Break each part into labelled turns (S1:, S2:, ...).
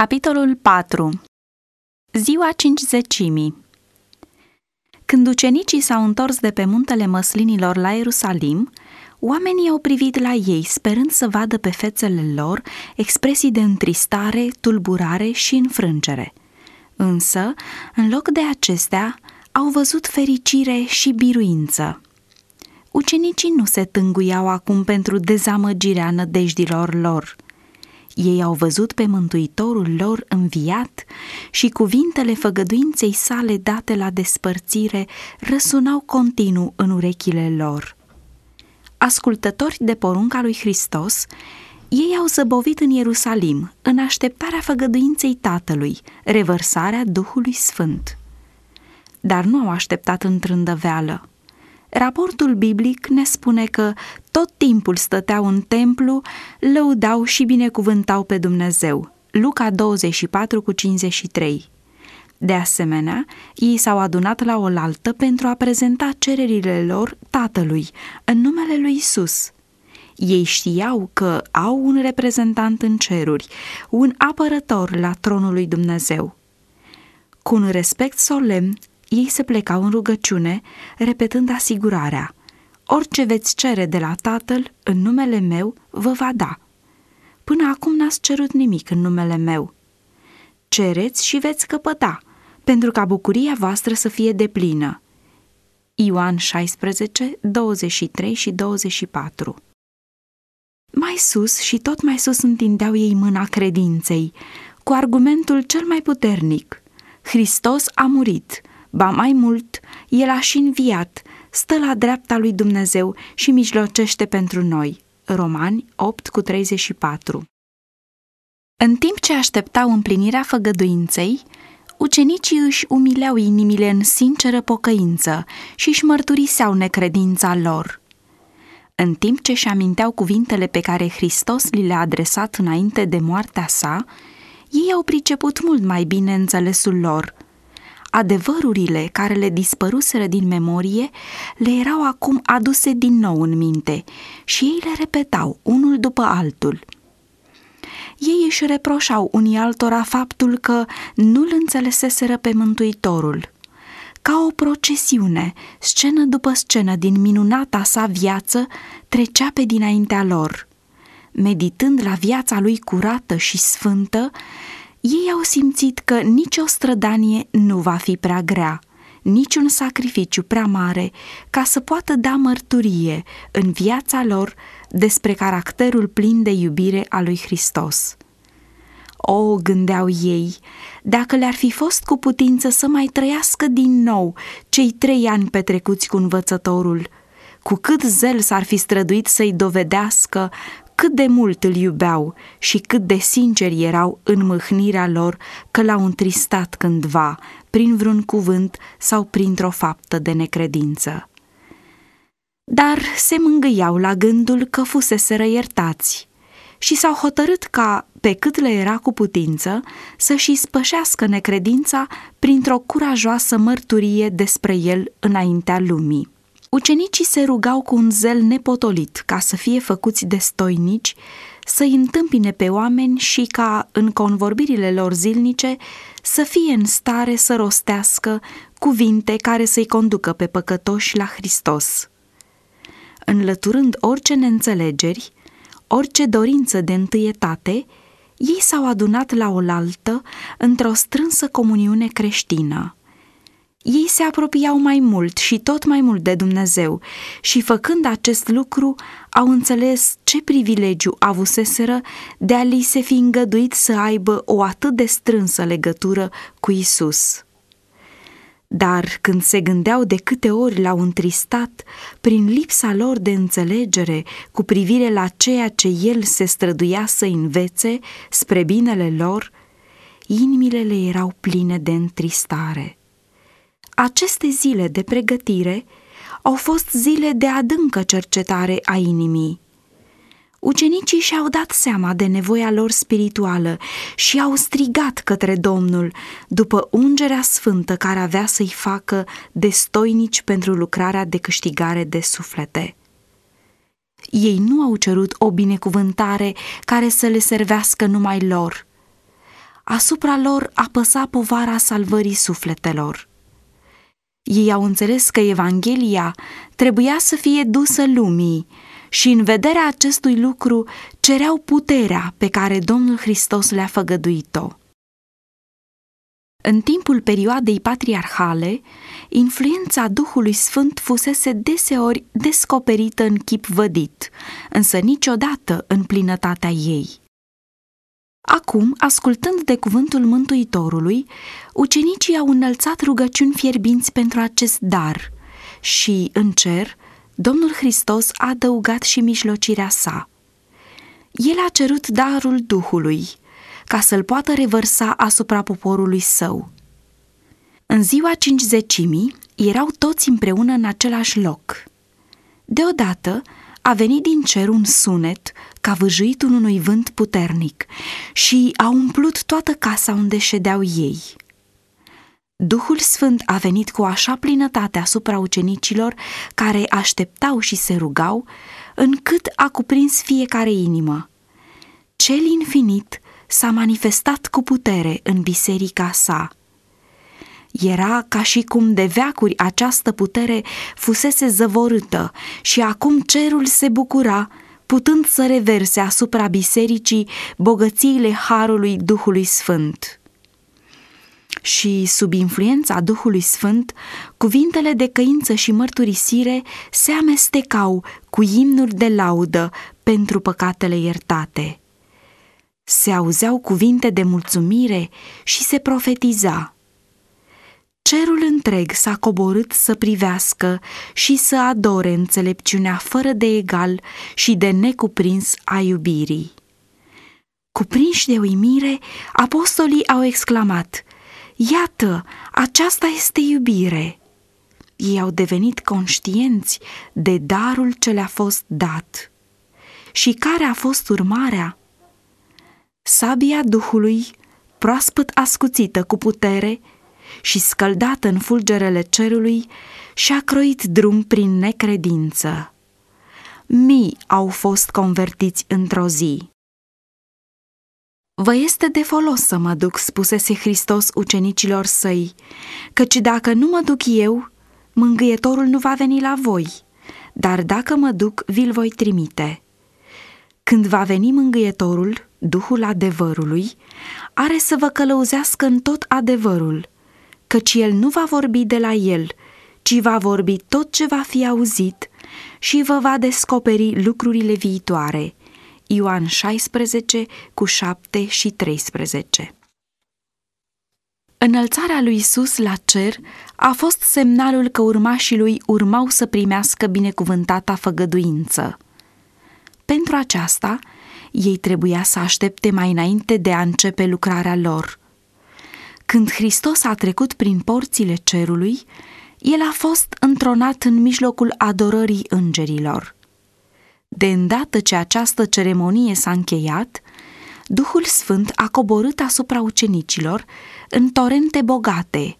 S1: Capitolul 4 Ziua cincizecimii Când ucenicii s-au întors de pe muntele măslinilor la Ierusalim, oamenii au privit la ei, sperând să vadă pe fețele lor expresii de întristare, tulburare și înfrângere. Însă, în loc de acestea, au văzut fericire și biruință. Ucenicii nu se tânguiau acum pentru dezamăgirea nădejdilor lor – ei au văzut pe Mântuitorul lor înviat și cuvintele făgăduinței sale date la despărțire răsunau continuu în urechile lor. Ascultători de porunca lui Hristos, ei au zăbovit în Ierusalim, în așteptarea făgăduinței Tatălui, revărsarea Duhului Sfânt. Dar nu au așteptat în trândăveală. Raportul biblic ne spune că tot timpul stăteau în templu, lăudau și binecuvântau pe Dumnezeu. Luca 24 cu 53. De asemenea, ei s-au adunat la oaltă pentru a prezenta cererile lor tatălui, în numele lui Isus. Ei știau că au un reprezentant în ceruri, un apărător la tronul lui Dumnezeu. Cu un respect solemn, ei se plecau în rugăciune, repetând asigurarea, Orice veți cere de la Tatăl în numele meu, vă va da. Până acum n-ați cerut nimic în numele meu. Cereți și veți căpăta, pentru ca bucuria voastră să fie deplină. Ioan 16, 23 și 24 Mai sus și tot mai sus întindeau ei mâna credinței, cu argumentul cel mai puternic. Hristos a murit, Ba mai mult, el a și înviat, stă la dreapta lui Dumnezeu și mijlocește pentru noi. Romani 8 cu 34 În timp ce așteptau împlinirea făgăduinței, ucenicii își umileau inimile în sinceră pocăință și își mărturiseau necredința lor. În timp ce își aminteau cuvintele pe care Hristos li le-a adresat înainte de moartea sa, ei au priceput mult mai bine înțelesul lor – adevărurile care le dispăruseră din memorie le erau acum aduse din nou în minte și ei le repetau unul după altul. Ei își reproșau unii altora faptul că nu-l înțeleseseră pe Mântuitorul. Ca o procesiune, scenă după scenă din minunata sa viață trecea pe dinaintea lor. Meditând la viața lui curată și sfântă, ei au simțit că nicio strădanie nu va fi prea grea, niciun sacrificiu prea mare ca să poată da mărturie în viața lor despre caracterul plin de iubire a lui Hristos. O, gândeau ei, dacă le-ar fi fost cu putință să mai trăiască din nou cei trei ani petrecuți cu învățătorul, cu cât zel s-ar fi străduit să-i dovedească cât de mult îl iubeau și cât de sinceri erau în mâhnirea lor că l-au întristat cândva, prin vreun cuvânt sau printr-o faptă de necredință. Dar se mângâiau la gândul că fuseseră iertați și s-au hotărât ca, pe cât le era cu putință, să-și spășească necredința printr-o curajoasă mărturie despre el înaintea lumii. Ucenicii se rugau cu un zel nepotolit ca să fie făcuți de stoinici, să-i întâmpine pe oameni și ca, în convorbirile lor zilnice, să fie în stare să rostească cuvinte care să-i conducă pe păcătoși la Hristos. Înlăturând orice neînțelegeri, orice dorință de întâietate, ei s-au adunat la oaltă într-o strânsă comuniune creștină. Ei se apropiau mai mult și tot mai mult de Dumnezeu și făcând acest lucru au înțeles ce privilegiu avuseseră de a li se fi îngăduit să aibă o atât de strânsă legătură cu Isus. Dar când se gândeau de câte ori l-au întristat prin lipsa lor de înțelegere cu privire la ceea ce el se străduia să învețe spre binele lor, inimile le erau pline de întristare. Aceste zile de pregătire au fost zile de adâncă cercetare a inimii. Ucenicii și-au dat seama de nevoia lor spirituală și au strigat către Domnul după ungerea sfântă care avea să-i facă destoinici pentru lucrarea de câștigare de suflete. Ei nu au cerut o binecuvântare care să le servească numai lor – asupra lor apăsa povara salvării sufletelor. Ei au înțeles că Evanghelia trebuia să fie dusă lumii și în vederea acestui lucru cereau puterea pe care Domnul Hristos le-a făgăduit-o. În timpul perioadei patriarhale, influența Duhului Sfânt fusese deseori descoperită în chip vădit, însă niciodată în plinătatea ei. Acum, ascultând de cuvântul Mântuitorului, ucenicii au înălțat rugăciuni fierbinți pentru acest dar și, în cer, Domnul Hristos a adăugat și mijlocirea sa. El a cerut darul Duhului, ca să-l poată revărsa asupra poporului său. În ziua cincizecimii erau toți împreună în același loc. Deodată a venit din cer un sunet ca vâjuitul unui vânt puternic și a umplut toată casa unde ședeau ei. Duhul Sfânt a venit cu așa plinătate asupra ucenicilor care așteptau și se rugau, încât a cuprins fiecare inimă. Cel infinit s-a manifestat cu putere în biserica sa. Era ca și cum de veacuri această putere fusese zăvorâtă și acum cerul se bucura, putând să reverse asupra bisericii bogățiile Harului Duhului Sfânt. Și sub influența Duhului Sfânt, cuvintele de căință și mărturisire se amestecau cu imnuri de laudă pentru păcatele iertate se auzeau cuvinte de mulțumire și se profetiza. Cerul întreg s-a coborât să privească și să adore înțelepciunea fără de egal și de necuprins a iubirii. Cuprinși de uimire, apostolii au exclamat, Iată, aceasta este iubire! Ei au devenit conștienți de darul ce le-a fost dat. Și care a fost urmarea? sabia Duhului, proaspăt ascuțită cu putere și scăldată în fulgerele cerului, și-a croit drum prin necredință. Mii au fost convertiți într-o zi. Vă este de folos să mă duc, spusese Hristos ucenicilor săi, căci dacă nu mă duc eu, mângâietorul nu va veni la voi, dar dacă mă duc, vi-l voi trimite. Când va veni mângâietorul, Duhul adevărului, are să vă călăuzească în tot adevărul, căci el nu va vorbi de la el, ci va vorbi tot ce va fi auzit și vă va descoperi lucrurile viitoare. Ioan 16 cu 7 și 13 Înălțarea lui Isus la cer a fost semnalul că urmașii lui urmau să primească binecuvântata făgăduință. Pentru aceasta, ei trebuia să aștepte mai înainte de a începe lucrarea lor. Când Hristos a trecut prin porțile cerului, el a fost întronat în mijlocul adorării îngerilor. De îndată ce această ceremonie s-a încheiat, Duhul Sfânt a coborât asupra ucenicilor în torente bogate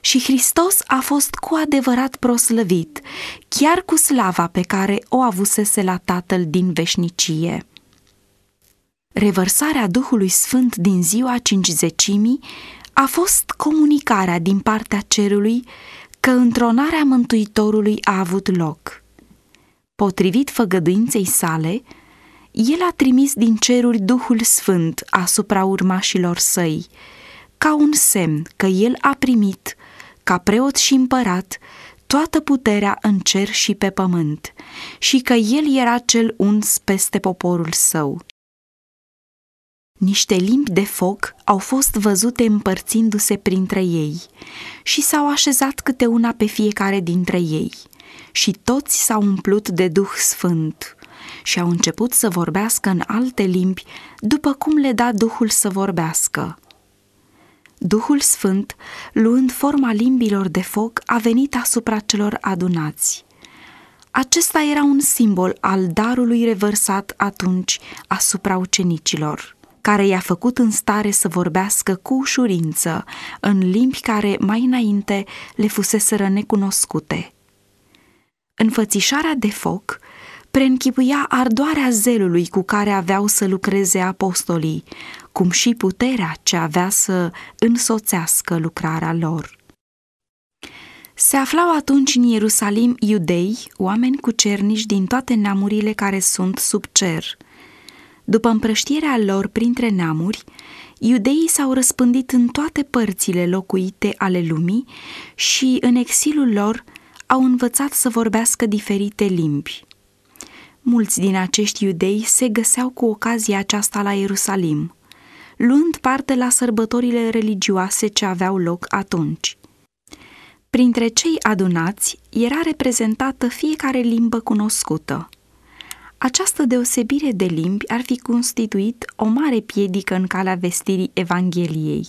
S1: și Hristos a fost cu adevărat proslăvit, chiar cu slava pe care o avusese la Tatăl din veșnicie. Revărsarea Duhului Sfânt din ziua cincizecimii a fost comunicarea din partea cerului că întronarea Mântuitorului a avut loc. Potrivit făgăduinței sale, el a trimis din ceruri Duhul Sfânt asupra urmașilor săi, ca un semn că el a primit, ca preot și împărat, toată puterea în cer și pe pământ, și că el era cel uns peste poporul său. Niște limbi de foc au fost văzute împărțindu-se printre ei și s-au așezat câte una pe fiecare dintre ei și toți s-au umplut de Duh Sfânt și au început să vorbească în alte limbi după cum le da Duhul să vorbească. Duhul Sfânt, luând forma limbilor de foc, a venit asupra celor adunați. Acesta era un simbol al darului revărsat atunci asupra ucenicilor care i-a făcut în stare să vorbească cu ușurință în limbi care mai înainte le fuseseră necunoscute. Înfățișarea de foc preînchipuia ardoarea zelului cu care aveau să lucreze apostolii, cum și puterea ce avea să însoțească lucrarea lor. Se aflau atunci în Ierusalim iudei, oameni cu cernici din toate neamurile care sunt sub cer. După împrăștierea lor printre neamuri, iudeii s-au răspândit în toate părțile locuite ale lumii și în exilul lor au învățat să vorbească diferite limbi. Mulți din acești iudei se găseau cu ocazia aceasta la Ierusalim, luând parte la sărbătorile religioase ce aveau loc atunci. Printre cei adunați era reprezentată fiecare limbă cunoscută. Această deosebire de limbi ar fi constituit o mare piedică în calea vestirii Evangheliei.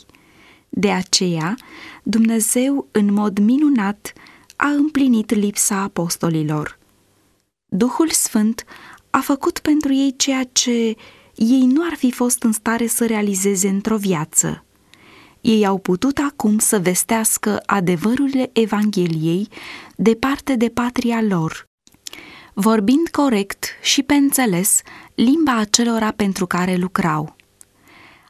S1: De aceea, Dumnezeu, în mod minunat, a împlinit lipsa apostolilor. Duhul Sfânt a făcut pentru ei ceea ce ei nu ar fi fost în stare să realizeze într-o viață. Ei au putut acum să vestească adevărurile Evangheliei departe de patria lor, vorbind corect și pe înțeles limba acelora pentru care lucrau.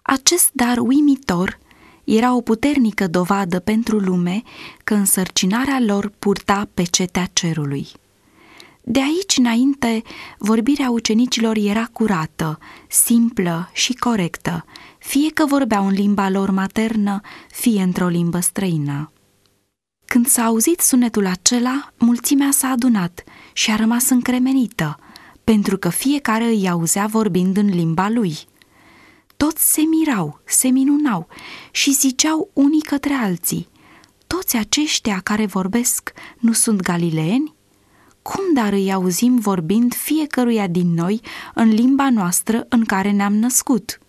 S1: Acest dar uimitor era o puternică dovadă pentru lume că însărcinarea lor purta pe cetea cerului. De aici înainte, vorbirea ucenicilor era curată, simplă și corectă, fie că vorbeau în limba lor maternă, fie într-o limbă străină. Când s-a auzit sunetul acela, mulțimea s-a adunat și a rămas încremenită, pentru că fiecare îi auzea vorbind în limba lui. Toți se mirau, se minunau și ziceau unii către alții, toți aceștia care vorbesc nu sunt galileeni? Cum dar îi auzim vorbind fiecăruia din noi în limba noastră în care ne-am născut?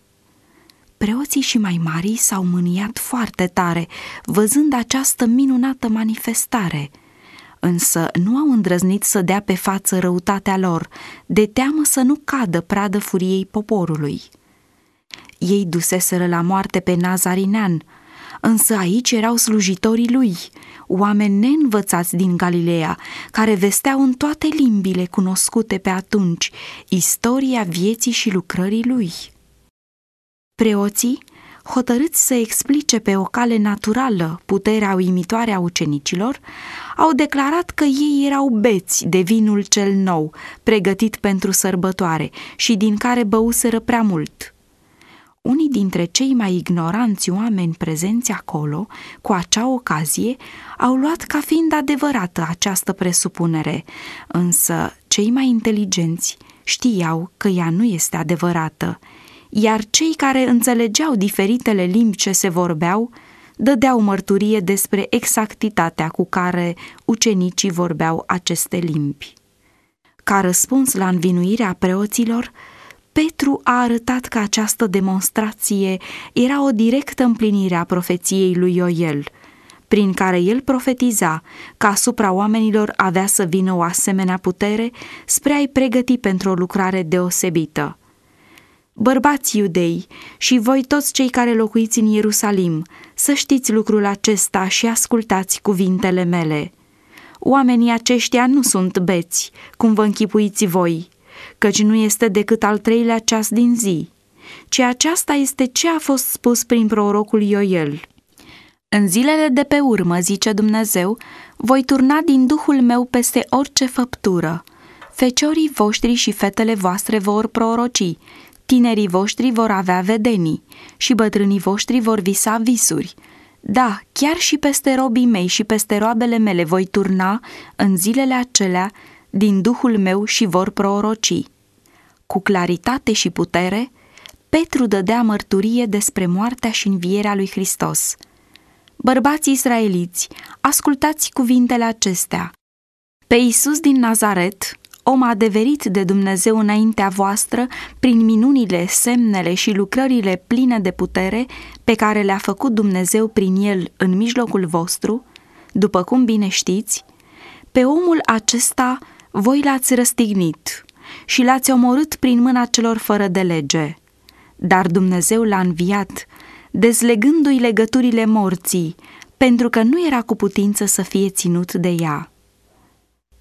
S1: Preoții și mai mari s-au mâniat foarte tare, văzând această minunată manifestare, însă nu au îndrăznit să dea pe față răutatea lor, de teamă să nu cadă pradă furiei poporului. Ei duseseră la moarte pe Nazarinean, însă aici erau slujitorii lui, oameni neînvățați din Galileea, care vesteau în toate limbile cunoscute pe atunci istoria vieții și lucrării lui. Preoții, hotărâți să explice pe o cale naturală puterea uimitoare a ucenicilor, au declarat că ei erau beți de vinul cel nou, pregătit pentru sărbătoare și din care băuseră prea mult. Unii dintre cei mai ignoranți oameni prezenți acolo, cu acea ocazie, au luat ca fiind adevărată această presupunere, însă cei mai inteligenți știau că ea nu este adevărată, iar cei care înțelegeau diferitele limbi ce se vorbeau, dădeau mărturie despre exactitatea cu care ucenicii vorbeau aceste limbi. Ca răspuns la învinuirea preoților, Petru a arătat că această demonstrație era o directă împlinire a profeției lui Ioel, prin care el profetiza că asupra oamenilor avea să vină o asemenea putere spre a-i pregăti pentru o lucrare deosebită. Bărbați iudei și voi toți cei care locuiți în Ierusalim, să știți lucrul acesta și ascultați cuvintele mele. Oamenii aceștia nu sunt beți, cum vă închipuiți voi, căci nu este decât al treilea ceas din zi, ci aceasta este ce a fost spus prin prorocul Ioel. În zilele de pe urmă, zice Dumnezeu, voi turna din Duhul meu peste orice făptură. Feciorii voștri și fetele voastre vor proroci, tinerii voștri vor avea vedenii și bătrânii voștri vor visa visuri. Da, chiar și peste robii mei și peste roabele mele voi turna în zilele acelea din Duhul meu și vor proroci. Cu claritate și putere, Petru dădea mărturie despre moartea și învierea lui Hristos. Bărbați israeliți, ascultați cuvintele acestea. Pe Iisus din Nazaret, om adeverit de Dumnezeu înaintea voastră prin minunile, semnele și lucrările pline de putere pe care le-a făcut Dumnezeu prin el în mijlocul vostru, după cum bine știți, pe omul acesta voi l-ați răstignit și l-ați omorât prin mâna celor fără de lege. Dar Dumnezeu l-a înviat, dezlegându-i legăturile morții, pentru că nu era cu putință să fie ținut de ea.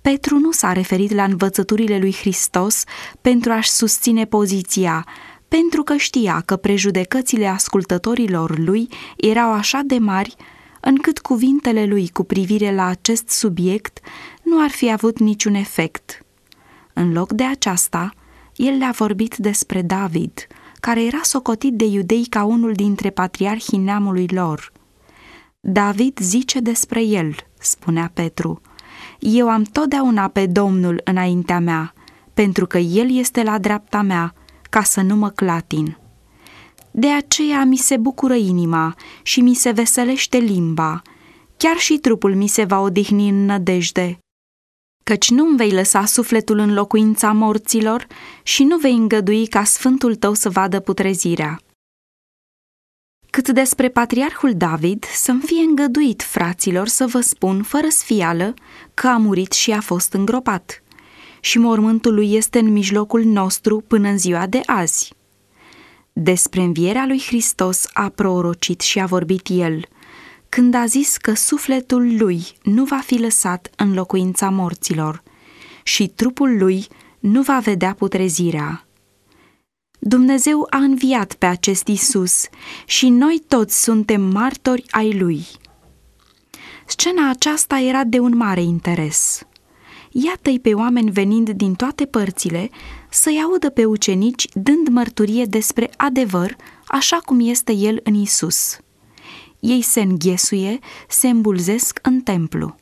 S1: Petru nu s-a referit la învățăturile lui Hristos pentru a-și susține poziția pentru că știa că prejudecățile ascultătorilor lui erau așa de mari încât cuvintele lui cu privire la acest subiect nu ar fi avut niciun efect. În loc de aceasta, el le-a vorbit despre David, care era socotit de iudei ca unul dintre patriarhii neamului lor. David zice despre el, spunea Petru, eu am totdeauna pe Domnul înaintea mea, pentru că El este la dreapta mea, ca să nu mă clatin. De aceea mi se bucură inima și mi se veselește limba, chiar și trupul mi se va odihni în nădejde. Căci nu-mi vei lăsa sufletul în locuința morților și nu vei îngădui ca sfântul tău să vadă putrezirea. Cât despre patriarhul David, să-mi fie îngăduit, fraților, să vă spun, fără sfială, că a murit și a fost îngropat. Și mormântul lui este în mijlocul nostru până în ziua de azi. Despre învierea lui Hristos a prorocit și a vorbit el, când a zis că sufletul lui nu va fi lăsat în locuința morților și trupul lui nu va vedea putrezirea. Dumnezeu a înviat pe acest Isus și noi toți suntem martori ai lui. Scena aceasta era de un mare interes. Iată-i pe oameni venind din toate părțile să-i audă pe ucenici dând mărturie despre adevăr așa cum este el în Isus. Ei se înghesuie, se îmbulzesc în templu.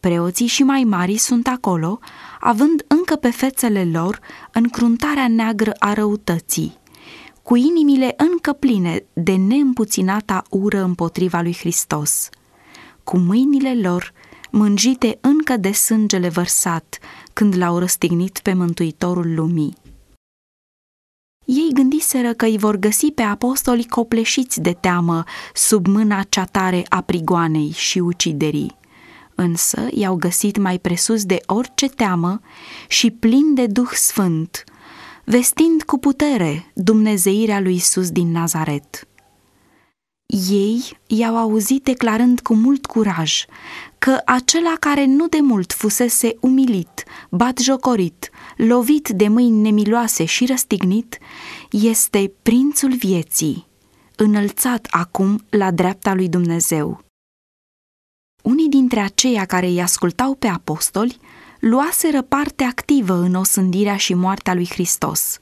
S1: Preoții și mai mari sunt acolo, având încă pe fețele lor încruntarea neagră a răutății, cu inimile încă pline de neîmpuținata ură împotriva lui Hristos, cu mâinile lor mângite încă de sângele vărsat când l-au răstignit pe Mântuitorul lumii. Ei gândiseră că îi vor găsi pe apostoli copleșiți de teamă sub mâna cea tare a prigoanei și uciderii însă i-au găsit mai presus de orice teamă și plin de Duh Sfânt, vestind cu putere dumnezeirea lui Isus din Nazaret. Ei i-au auzit declarând cu mult curaj că acela care nu de mult fusese umilit, batjocorit, lovit de mâini nemiloase și răstignit, este prințul vieții, înălțat acum la dreapta lui Dumnezeu unii dintre aceia care îi ascultau pe apostoli luaseră parte activă în osândirea și moartea lui Hristos.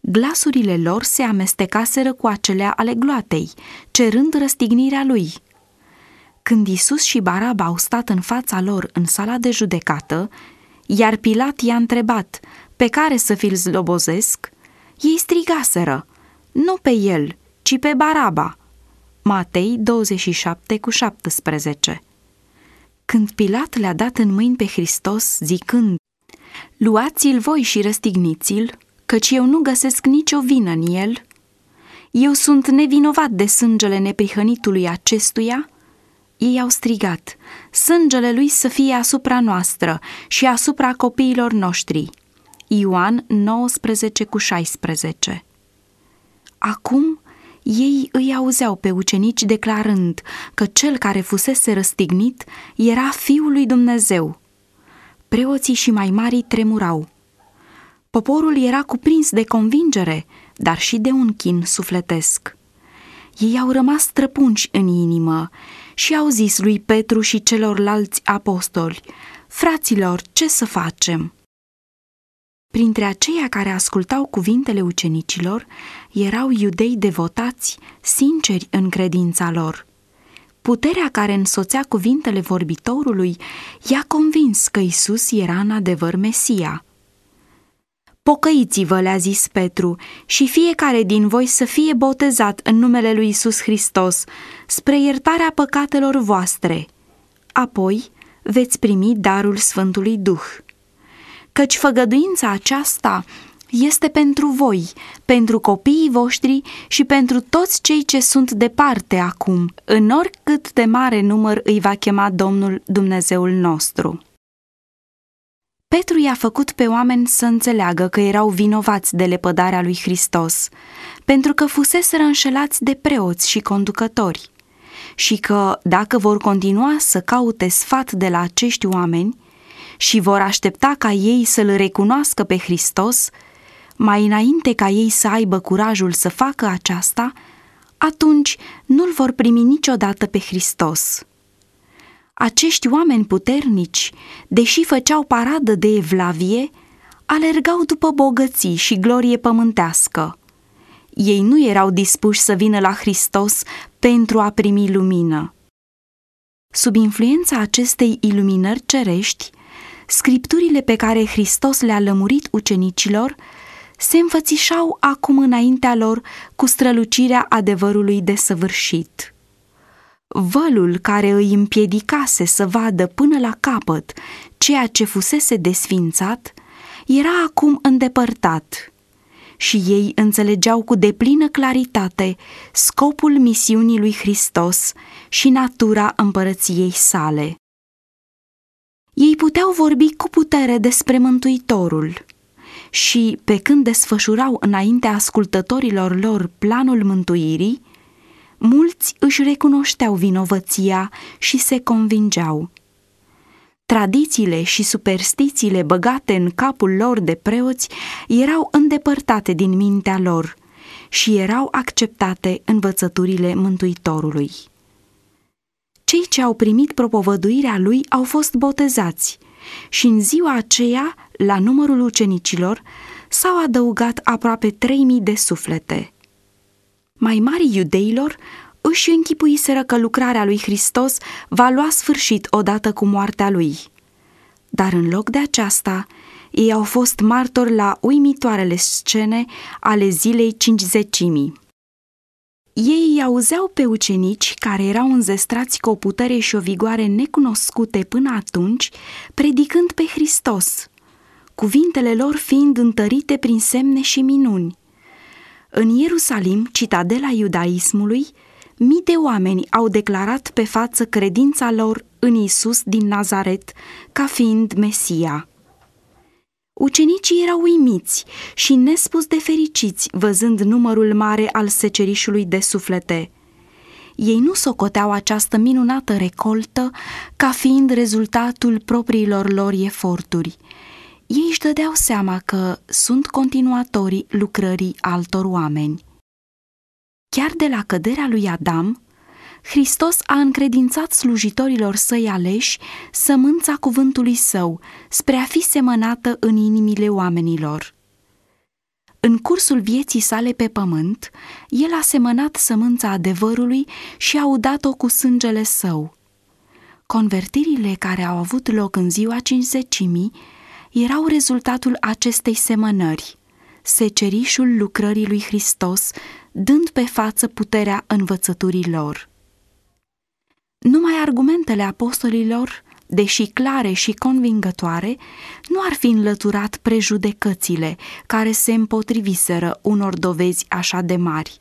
S1: Glasurile lor se amestecaseră cu acelea ale gloatei, cerând răstignirea lui. Când Isus și Baraba au stat în fața lor în sala de judecată, iar Pilat i-a întrebat pe care să fi-l zlobozesc, ei strigaseră, nu pe el, ci pe Baraba – Matei 27 cu 17 Când Pilat le-a dat în mâini pe Hristos, zicând, Luați-l voi și răstigniți-l, căci eu nu găsesc nicio vină în el, eu sunt nevinovat de sângele neprihănitului acestuia, ei au strigat, sângele lui să fie asupra noastră și asupra copiilor noștri. Ioan 19 cu 16 Acum ei îi auzeau pe ucenici declarând că cel care fusese răstignit era Fiul lui Dumnezeu. Preoții și mai mari tremurau. Poporul era cuprins de convingere, dar și de un chin sufletesc. Ei au rămas străpunși în inimă și au zis lui Petru și celorlalți apostoli, Fraților, ce să facem?" Printre aceia care ascultau cuvintele ucenicilor erau iudei devotați, sinceri în credința lor. Puterea care însoțea cuvintele vorbitorului i-a convins că Isus era în adevăr Mesia. Pocăiți-vă, le-a zis Petru, și fiecare din voi să fie botezat în numele lui Isus Hristos, spre iertarea păcatelor voastre. Apoi veți primi darul Sfântului Duh căci făgăduința aceasta este pentru voi, pentru copiii voștri și pentru toți cei ce sunt departe acum, în oricât de mare număr îi va chema Domnul Dumnezeul nostru. Petru i-a făcut pe oameni să înțeleagă că erau vinovați de lepădarea lui Hristos, pentru că fuseseră înșelați de preoți și conducători, și că, dacă vor continua să caute sfat de la acești oameni, și vor aștepta ca ei să-L recunoască pe Hristos, mai înainte ca ei să aibă curajul să facă aceasta, atunci nu-l vor primi niciodată pe Hristos. Acești oameni puternici, deși făceau paradă de evlavie, alergau după bogății și glorie pământească. Ei nu erau dispuși să vină la Hristos pentru a primi lumină. Sub influența acestei iluminări cerești, scripturile pe care Hristos le-a lămurit ucenicilor se înfățișau acum înaintea lor cu strălucirea adevărului desăvârșit. Vălul care îi împiedicase să vadă până la capăt ceea ce fusese desfințat era acum îndepărtat și ei înțelegeau cu deplină claritate scopul misiunii lui Hristos și natura împărăției sale. Ei puteau vorbi cu putere despre Mântuitorul și, pe când desfășurau înaintea ascultătorilor lor planul mântuirii, mulți își recunoșteau vinovăția și se convingeau. Tradițiile și superstițiile băgate în capul lor de preoți erau îndepărtate din mintea lor și erau acceptate învățăturile Mântuitorului. Cei ce au primit propovăduirea lui au fost botezați și în ziua aceea, la numărul ucenicilor, s-au adăugat aproape 3000 de suflete. Mai mari iudeilor își închipuiseră că lucrarea lui Hristos va lua sfârșit odată cu moartea lui. Dar în loc de aceasta, ei au fost martori la uimitoarele scene ale zilei cincizecimii. Ei îi auzeau pe ucenici, care erau înzestrați cu o putere și o vigoare necunoscute până atunci, predicând pe Hristos, cuvintele lor fiind întărite prin semne și minuni. În Ierusalim, citadela iudaismului, mii de oameni au declarat pe față credința lor în Isus din Nazaret ca fiind Mesia. Ucenicii erau uimiți și nespus de fericiți văzând numărul mare al secerișului de suflete. Ei nu socoteau această minunată recoltă ca fiind rezultatul propriilor lor eforturi. Ei își dădeau seama că sunt continuatorii lucrării altor oameni. Chiar de la căderea lui Adam, Hristos a încredințat slujitorilor săi aleși sămânța cuvântului său spre a fi semănată în inimile oamenilor. În cursul vieții sale pe pământ, el a semănat sămânța adevărului și a udat-o cu sângele său. Convertirile care au avut loc în ziua cincizecimii erau rezultatul acestei semănări, secerișul lucrării lui Hristos, dând pe față puterea învățăturii lor. Numai argumentele apostolilor, deși clare și convingătoare, nu ar fi înlăturat prejudecățile care se împotriviseră unor dovezi așa de mari.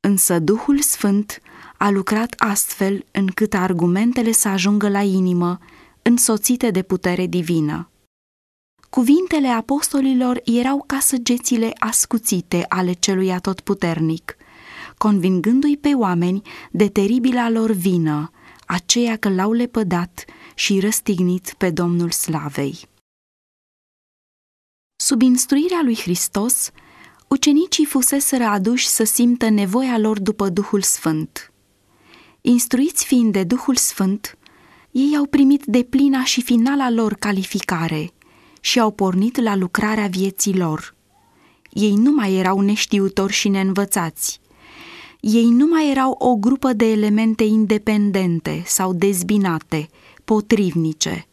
S1: Însă Duhul Sfânt a lucrat astfel încât argumentele să ajungă la inimă, însoțite de putere divină. Cuvintele apostolilor erau ca săgețile ascuțite ale celui atotputernic – convingându-i pe oameni de teribila lor vină, aceea că l-au lepădat și răstignit pe Domnul Slavei. Sub instruirea lui Hristos, ucenicii fuseseră aduși să simtă nevoia lor după Duhul Sfânt. Instruiți fiind de Duhul Sfânt, ei au primit de plina și finala lor calificare și au pornit la lucrarea vieții lor. Ei nu mai erau neștiutori și neînvățați, ei nu mai erau o grupă de elemente independente sau dezbinate, potrivnice.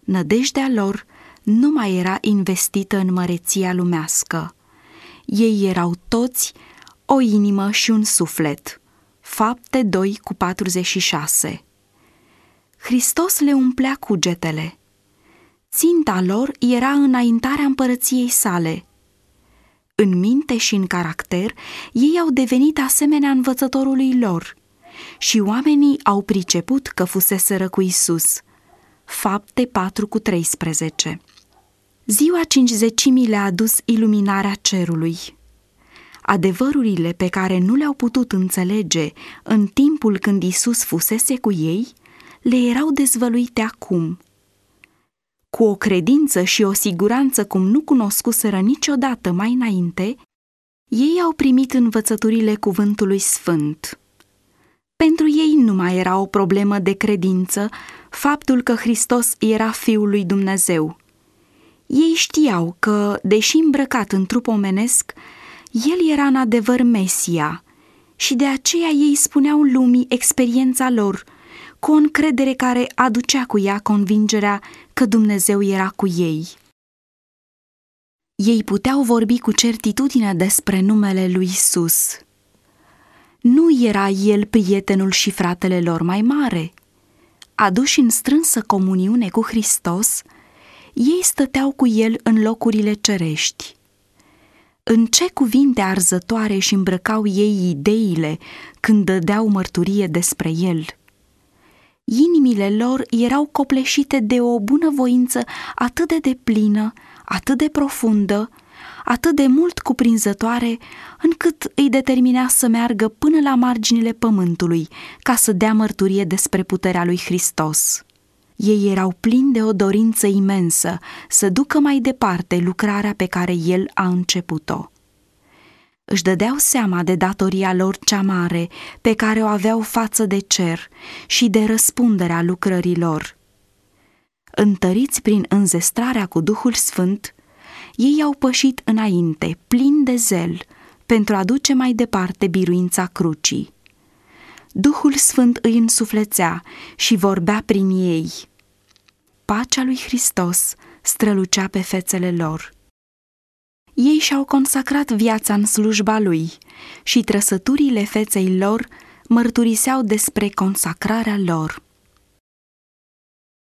S1: Nădejdea lor nu mai era investită în măreția lumească. Ei erau toți o inimă și un suflet. Fapte 2 cu 46 Hristos le umplea cugetele. Ținta lor era înaintarea împărăției sale – în minte și în caracter, ei au devenit asemenea învățătorului lor și oamenii au priceput că fuseseră cu Isus. Fapte 4 cu 13 Ziua cincizecimii le-a adus iluminarea cerului. Adevărurile pe care nu le-au putut înțelege în timpul când Isus fusese cu ei, le erau dezvăluite acum – cu o credință și o siguranță cum nu cunoscuseră niciodată mai înainte, ei au primit învățăturile cuvântului sfânt. Pentru ei nu mai era o problemă de credință faptul că Hristos era Fiul lui Dumnezeu. Ei știau că, deși îmbrăcat în trup omenesc, el era în adevăr Mesia și de aceea ei spuneau lumii experiența lor, cu o încredere care aducea cu ea convingerea că Dumnezeu era cu ei. Ei puteau vorbi cu certitudine despre numele lui Isus. Nu era el prietenul și fratele lor mai mare. Aduși în strânsă comuniune cu Hristos, ei stăteau cu el în locurile cerești. În ce cuvinte arzătoare și îmbrăcau ei ideile când dădeau mărturie despre el. Inimile lor erau copleșite de o bunăvoință atât de deplină, atât de profundă, atât de mult cuprinzătoare, încât îi determina să meargă până la marginile pământului ca să dea mărturie despre puterea lui Hristos. Ei erau plini de o dorință imensă să ducă mai departe lucrarea pe care el a început-o. Își dădeau seama de datoria lor cea mare pe care o aveau față de cer și de răspunderea lucrărilor. Întăriți prin înzestrarea cu Duhul Sfânt, ei au pășit înainte, plin de zel, pentru a duce mai departe biruința crucii. Duhul Sfânt îi însuflețea și vorbea prin ei. Pacea lui Hristos strălucea pe fețele lor. Ei și-au consacrat viața în slujba lui și trăsăturile feței lor mărturiseau despre consacrarea lor.